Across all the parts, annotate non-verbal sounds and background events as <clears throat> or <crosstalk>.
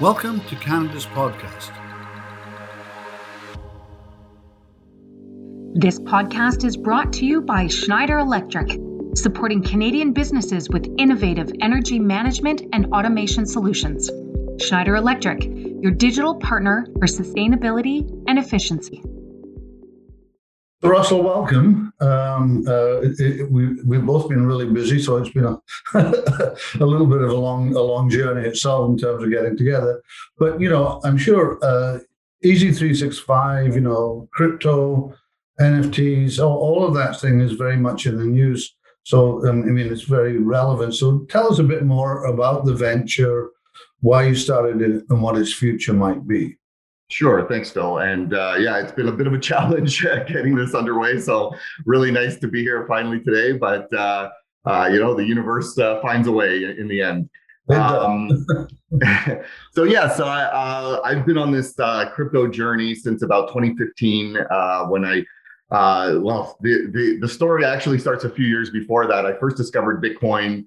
Welcome to Canada's podcast. This podcast is brought to you by Schneider Electric, supporting Canadian businesses with innovative energy management and automation solutions. Schneider Electric, your digital partner for sustainability and efficiency. Russell, welcome. Um, uh, it, it, we, we've both been really busy, so it's been a, <laughs> a little bit of a long, a long journey itself in terms of getting together. But you know, I'm sure uh, Easy Three Six Five, you know, crypto, NFTs, all, all of that thing is very much in the news. So um, I mean, it's very relevant. So tell us a bit more about the venture, why you started it, and what its future might be. Sure. Thanks, Phil. And uh, yeah, it's been a bit of a <laughs> challenge getting this underway. So really nice to be here finally today. But uh, uh, you know, the universe uh, finds a way in the end. Um, <laughs> so yeah, so I, have uh, been on this uh, crypto journey since about 2015 when I. well, the, the the story actually starts a few years before that. I first discovered Bitcoin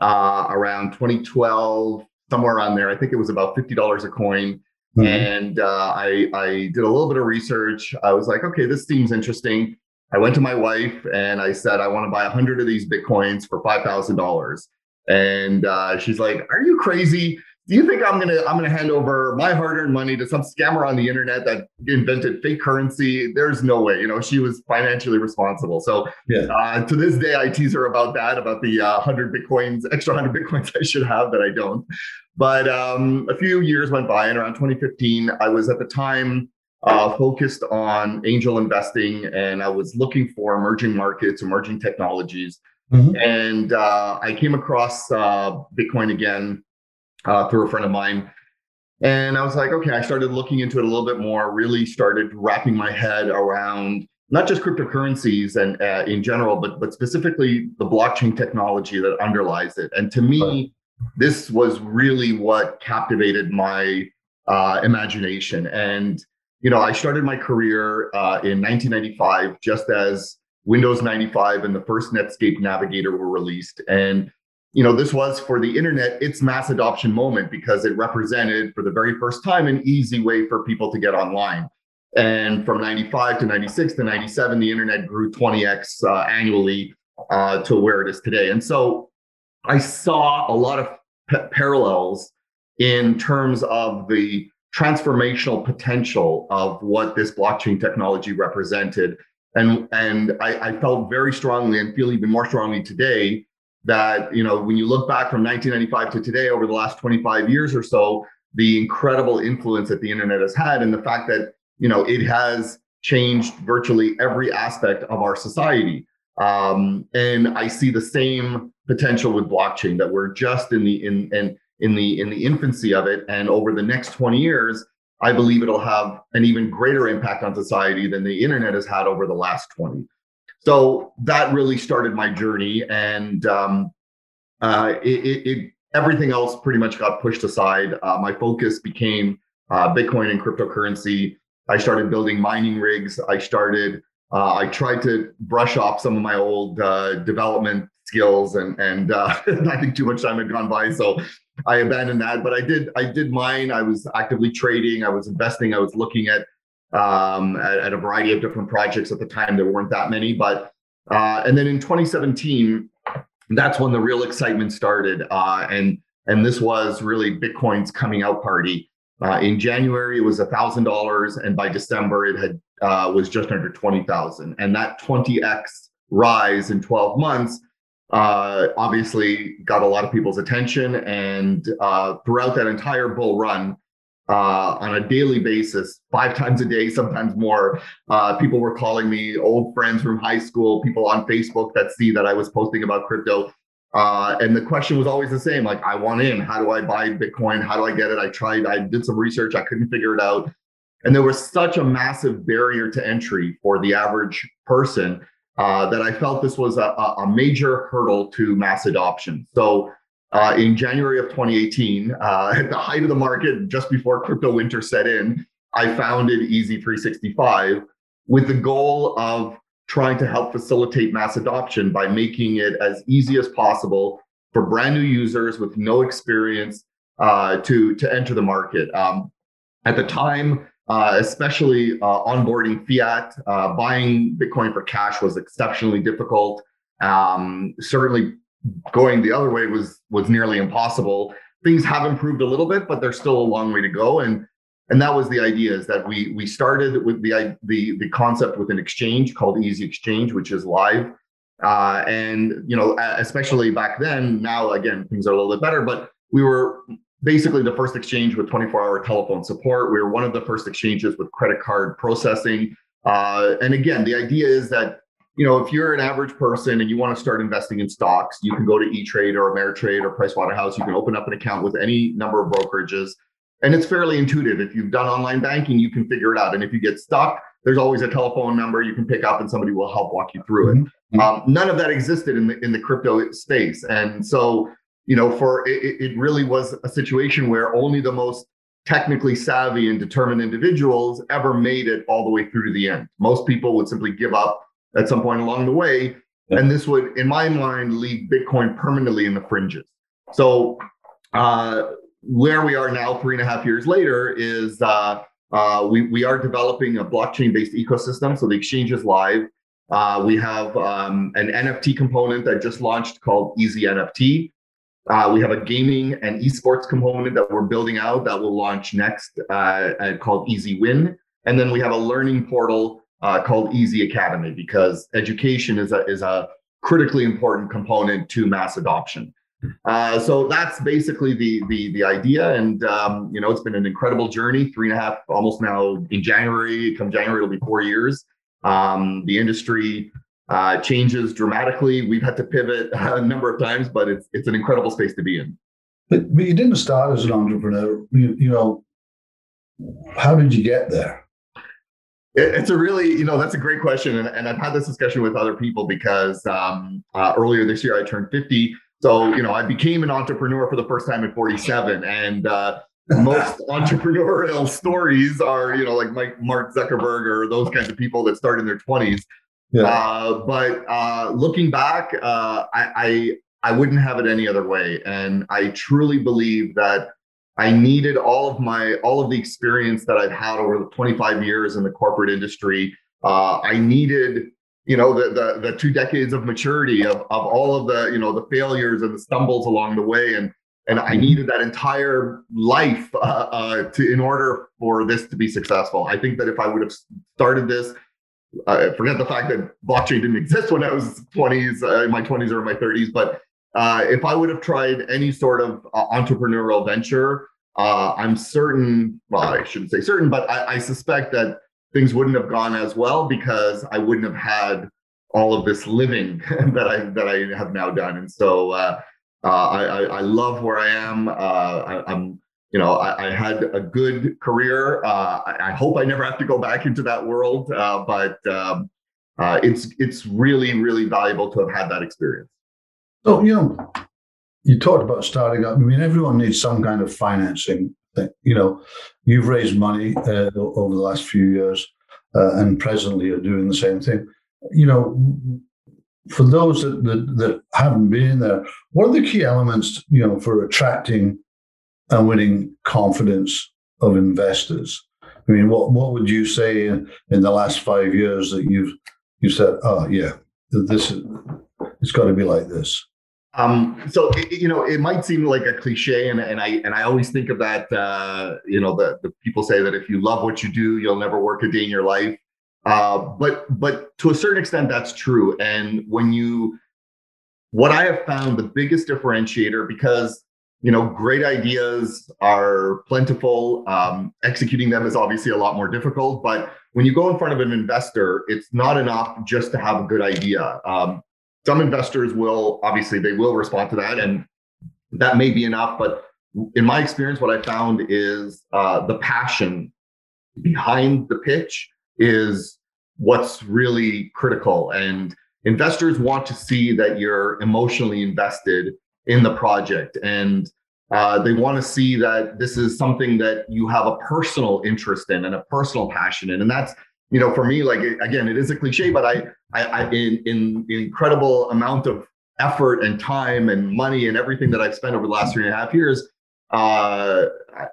around 2012, somewhere around there. I think it was about fifty dollars a coin. Mm-hmm. And uh, I, I did a little bit of research. I was like, okay, this seems interesting. I went to my wife and I said, I want to buy 100 of these Bitcoins for $5,000. And uh, she's like, Are you crazy? Do you think I'm gonna I'm gonna hand over my hard-earned money to some scammer on the internet that invented fake currency? There's no way. You know, she was financially responsible. So yeah. uh, to this day, I tease her about that, about the uh, hundred bitcoins, extra hundred bitcoins <laughs> I should have that I don't. But um, a few years went by, and around 2015, I was at the time uh, focused on angel investing, and I was looking for emerging markets, emerging technologies. Mm-hmm. And uh, I came across uh, Bitcoin again uh, through a friend of mine. And I was like, okay, I started looking into it a little bit more, really started wrapping my head around not just cryptocurrencies and uh, in general, but but specifically the blockchain technology that underlies it. And to me, this was really what captivated my uh, imagination. And you know, I started my career uh, in 1995, just as Windows 95 and the first Netscape Navigator were released. And you know, this was for the internet its mass adoption moment because it represented, for the very first time, an easy way for people to get online. And from 95 to 96 to 97, the internet grew 20x uh, annually uh, to where it is today. And so I saw a lot of p- parallels in terms of the transformational potential of what this blockchain technology represented. And, and I, I felt very strongly and feel even more strongly today that, you know, when you look back from 1995 to today, over the last 25 years or so, the incredible influence that the internet has had and the fact that, you know, it has changed virtually every aspect of our society. Um, and I see the same potential with blockchain that we're just in the in and in, in the in the infancy of it, and over the next 20 years, I believe it'll have an even greater impact on society than the internet has had over the last 20. So that really started my journey, and um, uh, it, it, it, everything else pretty much got pushed aside. Uh, my focus became uh, Bitcoin and cryptocurrency. I started building mining rigs. I started uh, I tried to brush off some of my old uh, development skills, and and uh, <laughs> I think too much time had gone by, so I abandoned that. But I did I did mine. I was actively trading. I was investing. I was looking at um, at, at, a variety of different projects at the time. There weren't that many, but uh, and then in 2017, that's when the real excitement started, uh, and and this was really Bitcoin's coming out party. Uh, in January, it was thousand dollars, and by December, it had uh, was just under 20,000. And that 20x rise in 12 months uh, obviously got a lot of people's attention. And uh, throughout that entire bull run, uh, on a daily basis, five <laughs> times a day, sometimes more. Uh, people were calling me old friends from high school, people on Facebook that see that I was posting about crypto. Uh, and the question was always the same like, I want in. How do I buy Bitcoin? How do I get it? I tried, I did some research, I couldn't figure it out. And there was such a massive barrier to entry for the average person uh, that I felt this was a, a, major hurdle to mass adoption. So uh, in January of 2018, uh, at the height of the market, just before crypto winter set in, I founded Easy 365 with the goal of trying to help facilitate mass adoption by making it as easy as possible for brand new users with no experience uh, to to enter the market. Um, at the time, uh, especially uh, onboarding fiat, uh, buying Bitcoin for cash was exceptionally difficult. Um, certainly, going the other way was was nearly impossible. Things have improved a little bit, but there's still a long way to go. And and that was the idea is that we we started with the the the concept with an exchange called Easy Exchange, which is live. Uh, and you know, especially back then. Now again, things are a little bit better, but we were basically the first exchange with 24-hour telephone support. We were one of the first exchanges with credit card processing. Uh, and again, the idea is that you know, if you're an average person and you want to start investing in stocks, you can go to E Trade or Ameritrade or Pricewaterhouse. You can open up an account with any number of brokerages, and it's fairly intuitive. If you've done online banking, you can figure it out. And if you get stuck, there's always a telephone number you can pick up, and somebody will help walk you through it. Mm-hmm. Um, none of that existed in the in the crypto space, and so you know, for it, it really was a situation where only the most technically savvy and determined individuals ever made it all the way through to the end. Most people would simply give up at some point along the way. Yeah. And this would, in my mind, leave Bitcoin permanently in the fringes. So, uh, where we are now, three and a half years later, is uh, uh, we, we are developing a blockchain based ecosystem. So, the exchange is live. Uh, we have um, an NFT component that just launched called Easy NFT. Uh, we have a gaming and esports component that we're building out that will launch next uh, called Easy Win. And then we have a learning portal uh, called Easy Academy because education is a, is a critically important component to mass adoption. Uh, so that's basically the the the idea, and um, you know it's been an incredible journey. Three and a half, almost now in January. Come January, it'll be four years. Um, the industry uh, changes dramatically. We've had to pivot <laughs> a number of times, but it's it's an incredible space to be in. But, but you didn't start as an entrepreneur. You, you know, how did you get there? It's a really, you know, that's a great question. And, and I've had this discussion with other people because um, uh, earlier this year I turned 50. So, you know, I became an entrepreneur for the first time at 47. And uh, <laughs> most entrepreneurial stories are, you know, like Mike, Mark Zuckerberg or those kinds of people that start in their 20s. Yeah. Uh, but uh, looking back, uh, I, I I wouldn't have it any other way. And I truly believe that I needed all of my all of the experience that I've had over the 25 years in the corporate industry. Uh, I needed, you know, the, the the two decades of maturity of of all of the you know the failures and the stumbles along the way, and and I needed that entire life uh, uh, to in order for this to be successful. I think that if I would have started this, uh, forget the fact that blockchain didn't <laughs> exist when I was 20s, uh, in my 20s or my 30s, but uh, if I would have tried any sort of uh, entrepreneurial venture, uh, I'm certain, well, I shouldn't say certain, but I, I, suspect that things wouldn't have gone as well because I wouldn't have had all of this living <laughs> that I that I have now done. And so uh, uh, I, I, love where I am. I, am you know, I, I, had a good career. I, hope I never have to go back into that world, but um, it's it's really really valuable to have had that experience. So, you know, you talked about starting up. I mean, everyone needs some kind of financing. Thing. You know, you've raised money uh, over the last few years, uh, and presently are doing the same thing. You know, for those that, that, that haven't been there, what are the key elements? You know, for attracting and winning confidence of investors. I mean, what what would you say in, in the last five years that you've you said, oh yeah, this is it's got to be like this. Um, so it, you know, it might seem like a cliche, and, and I and I always think of that. Uh, you know, the, the people say that if you love what you do, you'll never work a day in your life. Uh, but but to a certain extent, that's true. And when you, what I have found the biggest differentiator, because you know, great ideas are plentiful. Um, executing them is obviously a lot more difficult. But when you go in front of an investor, it's not enough just to have a good idea. Um, some investors will obviously they will respond to that, and that may be enough. But in my experience, what I found is uh, the passion behind the pitch is what's really critical. And investors want to see that you're emotionally invested in the project and uh, they want to see that this is something that you have a personal interest in and a personal passion in and that's you know for me like again it is a cliche but i I, I in, in incredible amount of effort and time and money and everything that I've spent over the last three and a half years, uh,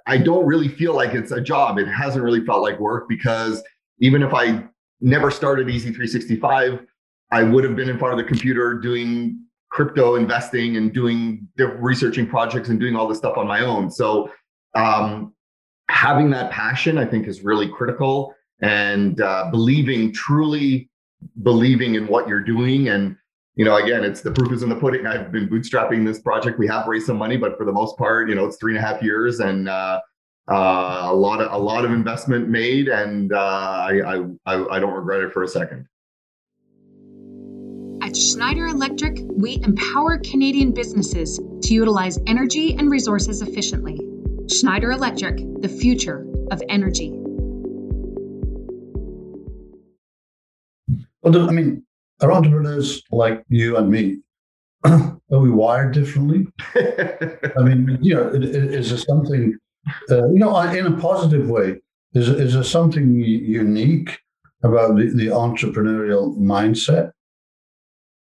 I don't really feel like it's a job. It hasn't really felt like work because even if I never started Easy 365, I would have been in front of the computer doing crypto investing and doing researching projects and doing all this stuff on my own. So um, having that passion, I think, is really critical. And uh, believing, truly believing in what you're doing. And, you know, again, it's the proof is in the pudding. I've been bootstrapping this project. We have raised some money, but for the most part, you know, it's three and a half years and uh, uh, a lot of a lot of investment made, and uh, I, I I don't regret it for a second. At Schneider Electric, we empower Canadian businesses to utilize energy and resources efficiently. Schneider Electric, the future of energy. Well, I mean, are entrepreneurs like you and me, <clears throat> are we wired differently? I mean, you know, is there something, uh, you know, in a positive way, is, is there something unique about the, the entrepreneurial mindset?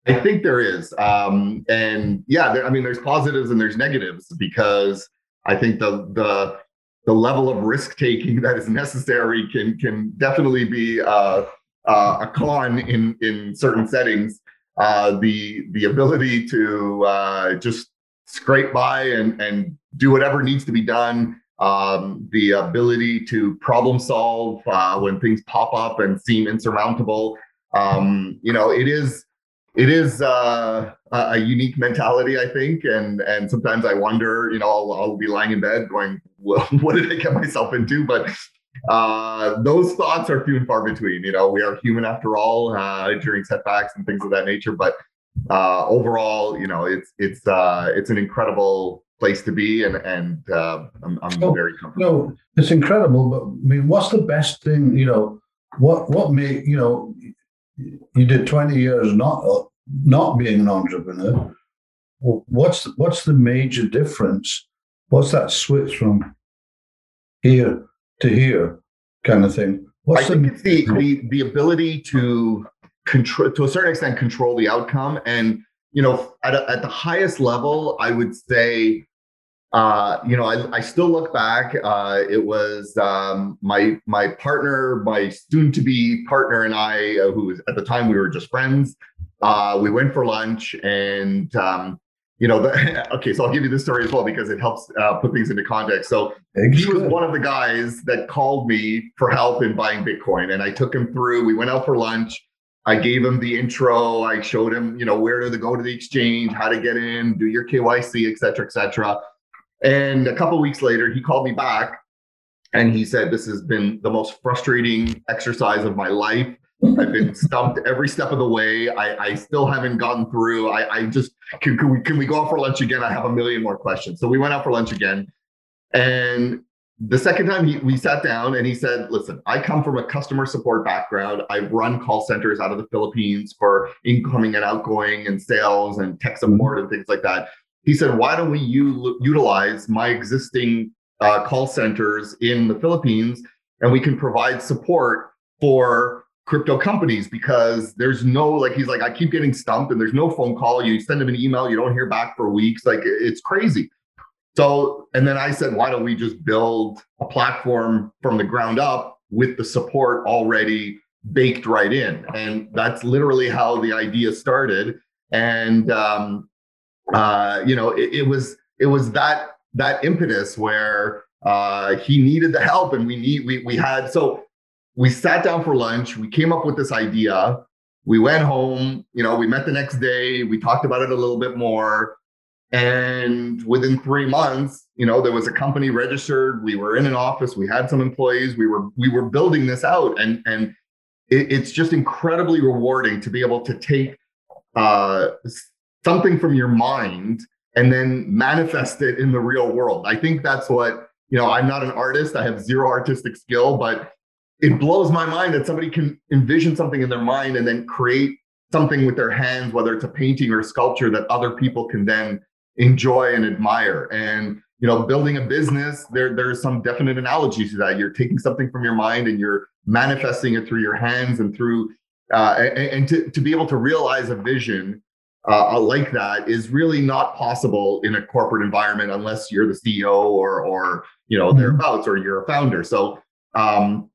I think there is. Um, and yeah, there, I mean, there's positives and there's negatives because I think the the the level of risk taking <laughs> that is necessary can can definitely be uh, uh, a con in in certain settings. Uh, the the ability to uh, just scrape by and and do whatever needs to be done. Um, the ability to problem solve uh, when things pop up and seem insurmountable. Um, you know, it is it is uh, a unique mentality, I think, and and sometimes I wonder, you know, I'll, I'll be lying in bed going, well, <laughs> "What did I get myself into?" But uh, those thoughts are few and far between. You know, we are human after all uh, during setbacks and things of that nature. But uh, overall, you know, it's it's uh, it's an incredible place to be, and and uh, I'm, I'm very comfortable. No, it's incredible. But I mean, what's the best thing? You know, what what made you know you did 20 years not not being an entrepreneur. What's what's the major difference? What's that switch from here to here kind of thing? What's I think the, it's the, the the ability to control to a certain extent control the outcome and you know at, a, at the highest level i would say uh, you know, I, I still look back. Uh, it was um, my my partner, my soon-to-be partner, and I, uh, who was at the time we were just friends. Uh, we went for lunch, and um, you know, the, <laughs> okay. So I'll give you this story as well because it helps uh, put things into context. So he was one of the guys that called me for help in buying Bitcoin, and I took him through. We went out for lunch. I gave him the intro. I showed him, you know, where to go to the exchange, how to get in, do your KYC, et cetera, et cetera. And a couple weeks later, he called me back and he said, This has been the most frustrating exercise of my life. I've been stumped every step of the way. I, I still haven't gotten through. I, I just can, can we can we go out for lunch again? I have a million more questions. So we went out for lunch again. And the second time he, we sat down and he said, Listen, I come from a customer support background. I've run call centers out of the Philippines for incoming and outgoing and sales and tech support and things like that he said, why don't we u- utilize my existing uh, call centers in the Philippines and we can provide support for crypto companies because there's no like he's like I keep getting stumped and there's no phone call. You send him an email, you don't hear back for weeks. Like it's crazy. So and then I said, why don't we just build a platform from the ground up with the support already baked right in? And that's literally how the idea started. And um, uh, you know, it, it, was it was that that impetus where uh, he needed the help, and we need we we had so we sat down for lunch. We came up with this idea. We went home. You know, we met the next day. We talked about it a little bit more. And within three months, you know, there was a company registered. We were in an office. We had some employees. We were we were building this out, and and it, it's just incredibly rewarding to be able to take uh, something from your mind and then manifest it in the real world. I think that's what, you know, I'm not an artist, I have zero artistic skill, but it blows my mind that somebody can envision something in their mind and then create something with their hands, whether it's a painting or a sculpture that other people can then enjoy and admire. And you know, building a business, there there's some definite analogy to that. You're taking something from your mind and you're manifesting it through your hands and through uh, and, and to, to be able to realize a vision uh, like that is really not possible in a corporate environment unless you're the CEO or or you know mm-hmm. thereabouts or you're a founder. So um,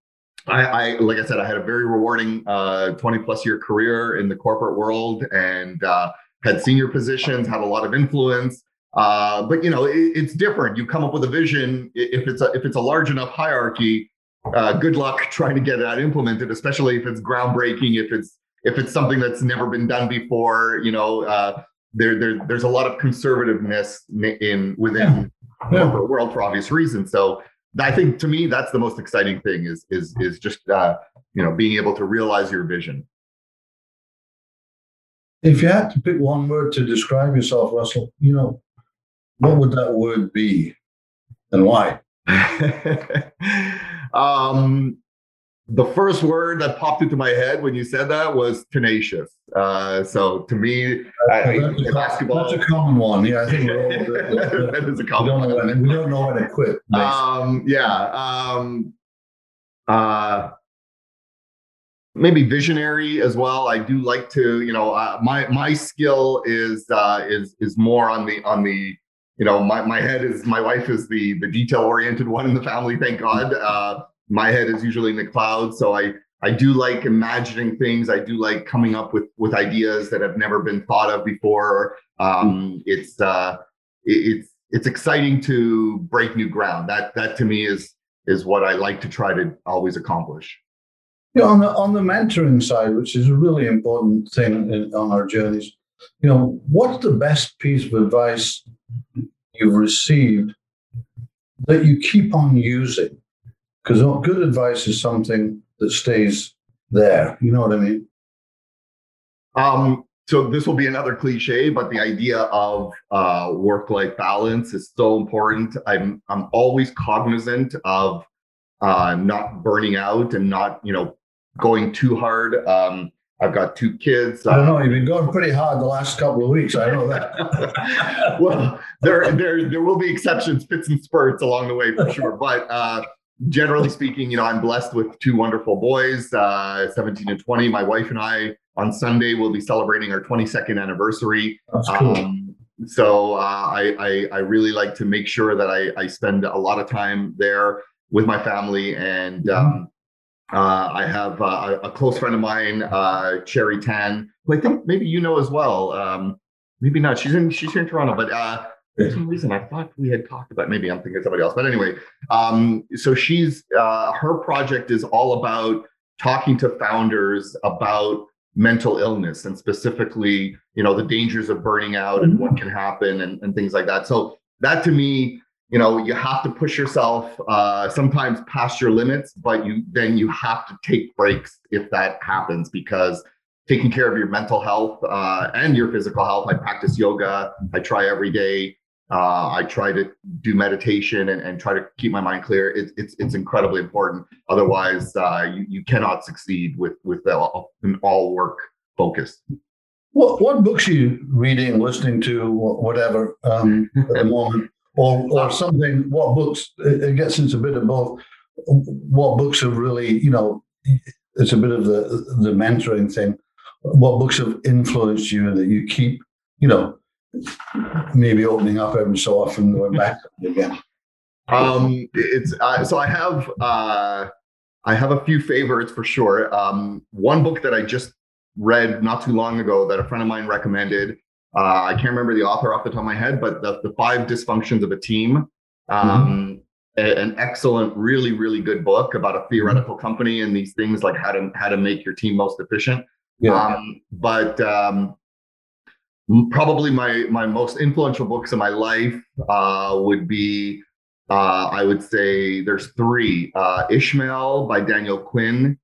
I, I, like I said, I had a very rewarding uh, 20 plus year career in the corporate world and uh, had senior positions, had a lot of influence. Uh, but you know, it, it's different. You come up with a vision. If it's a if it's a large enough hierarchy, uh, good luck <laughs> trying to get that implemented, especially if it's groundbreaking. If it's if it's something that's never been done before, you know, uh, there, there there's a lot of conservativeness in within yeah. the corporate world for obvious reasons. So I think to me that's the most exciting thing is is is just uh, you know being able to realize your vision. If you had to pick one word to describe yourself, Russell, you know, what would that word be, and why? <laughs> um, the first word that popped into my head when you said that was tenacious. Uh, so to me, I, that's, a, basketball. That's a common one. Yeah, I think all, <laughs> that is a common we don't one. We don't know when to quit. Um, yeah. Um, uh, maybe visionary as well. I do like to, you know, uh, my my skill is uh, is is more on the on the you know my, my head is my wife is the the detail oriented one in the family thank god uh, my head is usually in the cloud. So I I do like imagining things. I do like coming up with with ideas that have never been thought of before. Um, it's uh, it, it's it's exciting to break new ground. That that to me is is what I like to try to always accomplish. Yeah, on the on the mentoring side, which is a really important thing in, on our journeys, you know, what's the best piece of advice you've received that you keep on using? Because good advice is something that stays there. You know what I mean? Um, so this will be another cliche, but the idea of uh, work-life balance is so important. I'm I'm always cognizant of uh, not burning out and not you know going too hard. Um, I've got two kids. I don't know. You've been going pretty hard the last couple of weeks. I know that. <laughs> well, there, there, there will be exceptions, fits and spurts along the way for sure. But uh, generally speaking, you know, I'm blessed with two wonderful boys, uh, 17 and 20. My wife and I on Sunday will be celebrating our 22nd anniversary. That's cool. Um, so uh, I, I, I really like to make sure that I, I spend a lot of time there with my family and. Mm-hmm. Um, uh, I have uh, a close friend of mine, uh, Cherry Tan, who I think maybe you know as well. Um, maybe not. She's in she's here in Toronto, but uh, for some reason I thought we had talked about maybe I'm thinking of somebody else. But anyway, um, so she's uh, her project is all about talking to founders about mental illness and specifically, you know, the dangers of burning out and what can happen and, and things like that. So that to me, you know, you have to push yourself uh, sometimes past your limits, but you then you have to take breaks if that happens because taking care of your mental health uh, and your physical health. I practice yoga. I try every day. Uh, I try to do meditation and, and try to keep my mind clear. It, it's it's incredibly important. Otherwise, uh, you you cannot succeed with with an all work focus. What what books are you reading, listening to, whatever um, at the <laughs> moment, or or something? What books? It gets into a bit of both. What books have really, you know, it's a bit of the the mentoring thing. What books have influenced you that you keep, you know, maybe opening up every so often going back <laughs> again? Um, it's uh, so I have uh, I have a few favorites for sure. Um, one book that I just read not too long ago that a friend of mine recommended. Uh, I can't remember the author off the top of my head, but the, the five dysfunctions of a team. Um, mm-hmm. An excellent, really, really good book about a theoretical company and these things like how to how to make your team most efficient. Yeah. Um, but um, probably my my most influential books in my life uh, would be uh, I would say there's three: uh, Ishmael by Daniel Quinn,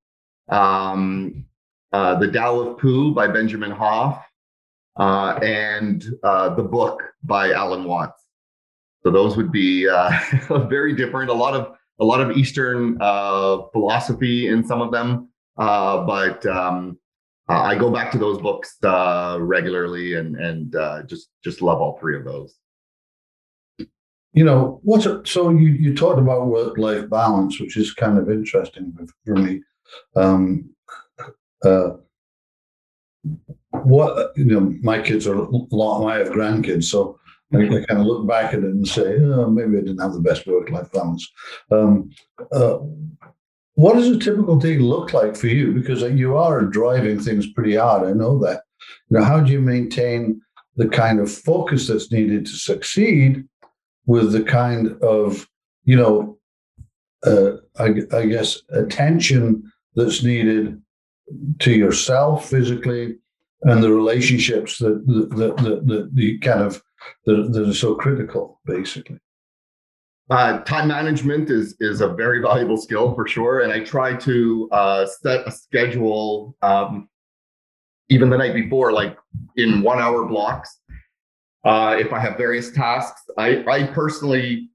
um, uh, The Tao of Pooh by Benjamin Hoff, uh, and uh, the book by Alan Watts. So those would be <laughs> very different. A lot of a lot of Eastern philosophy in some of them, but um, uh, I go back to those books uh, regularly and and uh, just just love all three of those. You know what's it, so you you talked about work life balance, which is kind of interesting for me. Um, uh, what you know, my kids are long. I have grandkids, so I, I kind of look back at it and say, oh, maybe I didn't have the best work-life balance. Um, uh, what does a typical day look like for you? Because you are driving things pretty hard. I know that. You know, how do you maintain the kind of focus that's needed to succeed with the kind of, you know, uh, I, I guess attention that's needed to yourself physically and the relationships that that that, that the kind of that, that are so critical, basically. Uh, time management is is a very valuable skill for sure, and I try to uh, set a schedule um, even the night before, like in one hour blocks. Uh, if I have various tasks, I, I personally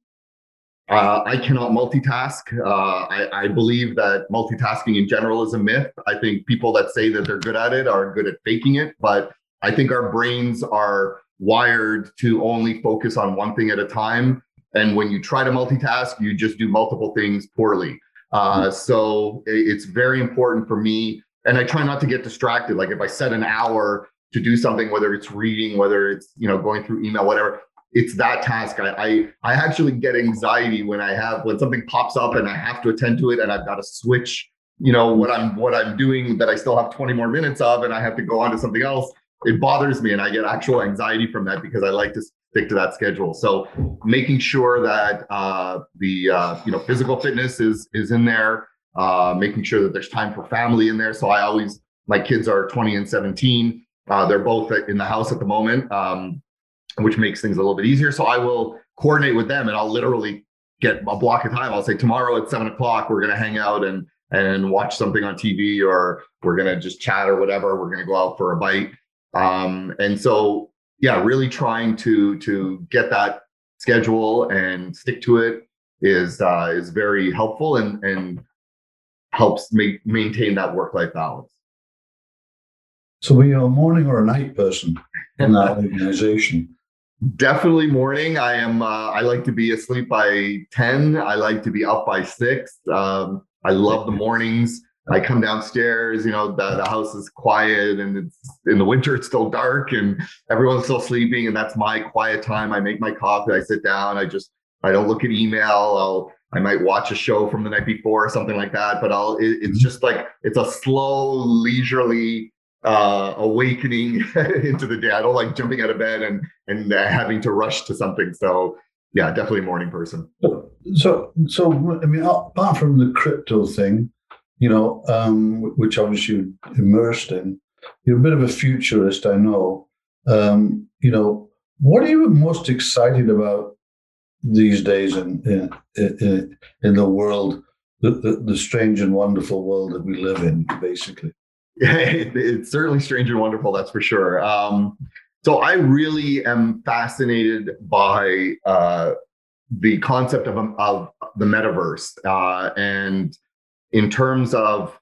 uh, I cannot multitask. Uh, I, I, believe that multitasking in general is a myth. I think people that say that they're good at it are good at faking it, but I think our brains are wired to only focus on one thing at a time. And when you try to multitask, you just do multiple things poorly. Uh, mm-hmm. so it's very important for me. And I try not to get distracted. Like if I set an hour to do something, whether it's reading, whether it's you know going through email, whatever, it's that task. I, I, I actually get anxiety when I have when something pops up and I have to attend to it and I've got to switch, you know, what I'm what I'm doing that I still have 20 more minutes of and I have to go on to something else. It bothers me and I get actual anxiety from that because I like to stick to that schedule. So making sure that uh, the uh, you know physical fitness is is in there, uh, making sure that there's time for family in there. So I always my kids are 20 and 17. Uh, they're both in the house at the moment. Um, which makes things a little bit easier. So I will coordinate with them and I'll literally get a block of time. I'll say tomorrow at seven o'clock, we're going to hang out and, and watch something on TV or we're going to just chat or whatever. We're going to go out for a bite. Um, and so, yeah, really trying to, to get that schedule and stick to it is, uh, is very helpful and, and helps make, maintain that work-life balance. So were you a morning or a night person in that <laughs> organization? Definitely morning. I am. Uh, I like to be asleep by ten. I like to be up by six. Um, I love the mornings. I come downstairs. You know, the, the house is quiet, and it's in the winter. It's still dark, and everyone's still sleeping, and that's my quiet time. I make my coffee. I sit down. I just. I don't look at email. I'll. I might watch a show from the night before or something like that. But I'll. It, it's just like it's a slow, leisurely uh, awakening <laughs> into the day. I don't like jumping out of bed and and uh, having to rush to something. So yeah, definitely a morning person. So so I mean, apart from the crypto thing, you know, um, which obviously you're immersed in, you're a bit of a futurist, I know. Um, you know, what are you most excited about these days in in in, in the world, the, the, the strange and wonderful world that we live in, basically? it, <laughs> it's certainly strange and wonderful, that's for sure. Um, so I really am fascinated by uh, the concept of, of the metaverse. Uh, and in terms of,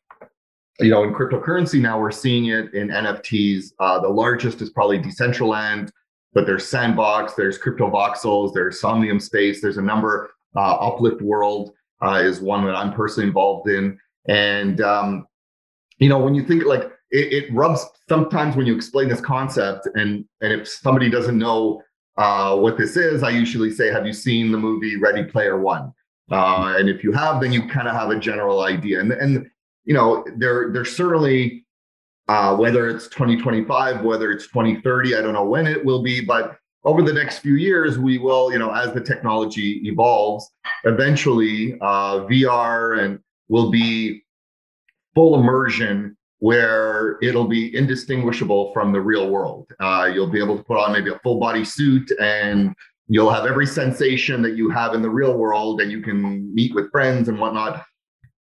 you know, in cryptocurrency now, we're seeing it in NFTs. Uh, the largest is probably Decentraland, but there's Sandbox, there's Crypto Voxels, there's Somnium Space, there's a number. Uh, Uplift World uh, is one that I'm personally involved in. And um, you know, when you think like it, it, rubs sometimes when you explain this concept, and and if somebody doesn't know uh, what this is, I usually say, "Have you seen the movie Ready Player One?" Uh, and if you have, then you kind of have a general idea. And and you know, there there's certainly uh, whether it's 2025, whether it's 2030, I don't know when it will be, but over the next few years, we will, you know, as the technology evolves, eventually uh, VR and will be full immersion where it'll be indistinguishable from the real world. Uh, you'll be able to put on maybe a full body suit and you'll have every sensation that you have in the real world and you can meet with friends and whatnot.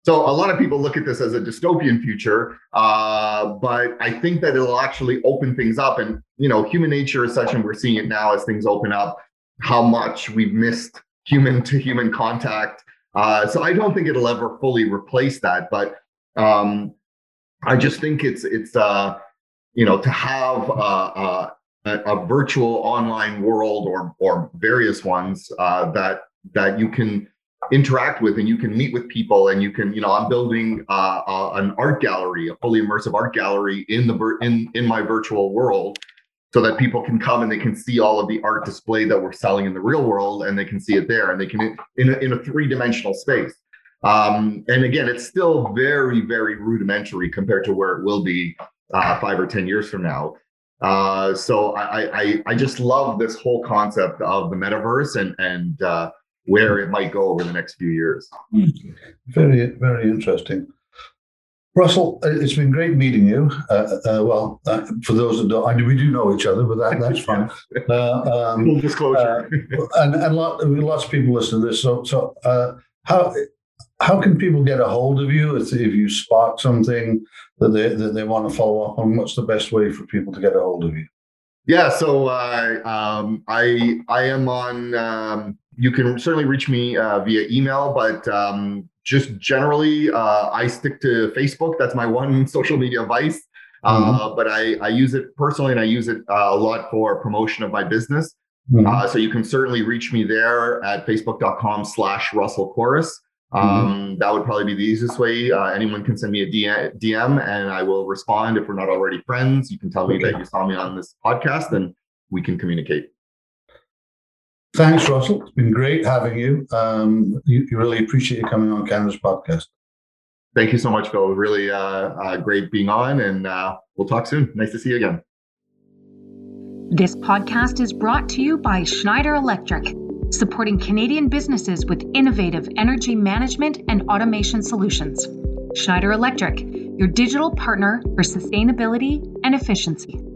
So a lot of people look at this as a dystopian future, uh, but I think that it'll actually open things up. And you know, human nature is such, and we're seeing it now as things open up, how much we've missed human to human contact. Uh, so I don't think it'll ever fully replace that, but um, I just think it's it's uh, you know to have a, a, virtual online world or or various ones uh, that that you can interact with and you can meet with people and you can you know i'm building uh, uh, an art gallery a fully immersive art gallery in the in in my virtual world so that people can come and they can see all of the art display that we're selling in the real world and they can see it there and they can in a, in a three-dimensional space. Um, and again it's still very very rudimentary compared to where it will be uh, five or ten years from now uh, so I, I i just love this whole concept of the metaverse and and uh, where it might go over the next few years very very interesting Russell, uh, it's been great meeting you. Uh, uh, well, uh, for those that don't, I we do know each other, but that, that's <laughs> fine. Uh, um, Full disclosure. And and lot, lots of people listen to this. So, so how how can people get a hold of you if, if you spot something that they that they want to follow up on? What's the best way for people to get a hold of you? Yeah, so um, I I am on. Um, you can certainly reach me via email, but um, just generally, uh, I stick to Facebook. That's my one <laughs> social media vice. Mm-hmm. Uh, but I, I use it personally and I use it uh, a lot for promotion of my business. Mm-hmm. Uh, so you can certainly reach me there at facebook.com slash Russell Chorus. Mm-hmm. Um, mm-hmm. That would probably be the easiest way. Uh, anyone can send me a DM and I will respond. If we're not already friends, you can tell me okay. that you saw me on this podcast and we can communicate. Thanks, Russell. It's been great having you. Um, you, you, really appreciate you coming on Canada's podcast. Thank you so much, Phil. Really uh, uh, great being on, and uh, we'll talk soon. Nice to see you again. This podcast is brought to you by Schneider Electric, supporting Canadian businesses with innovative energy management and automation solutions. Schneider Electric, your digital partner for sustainability and efficiency.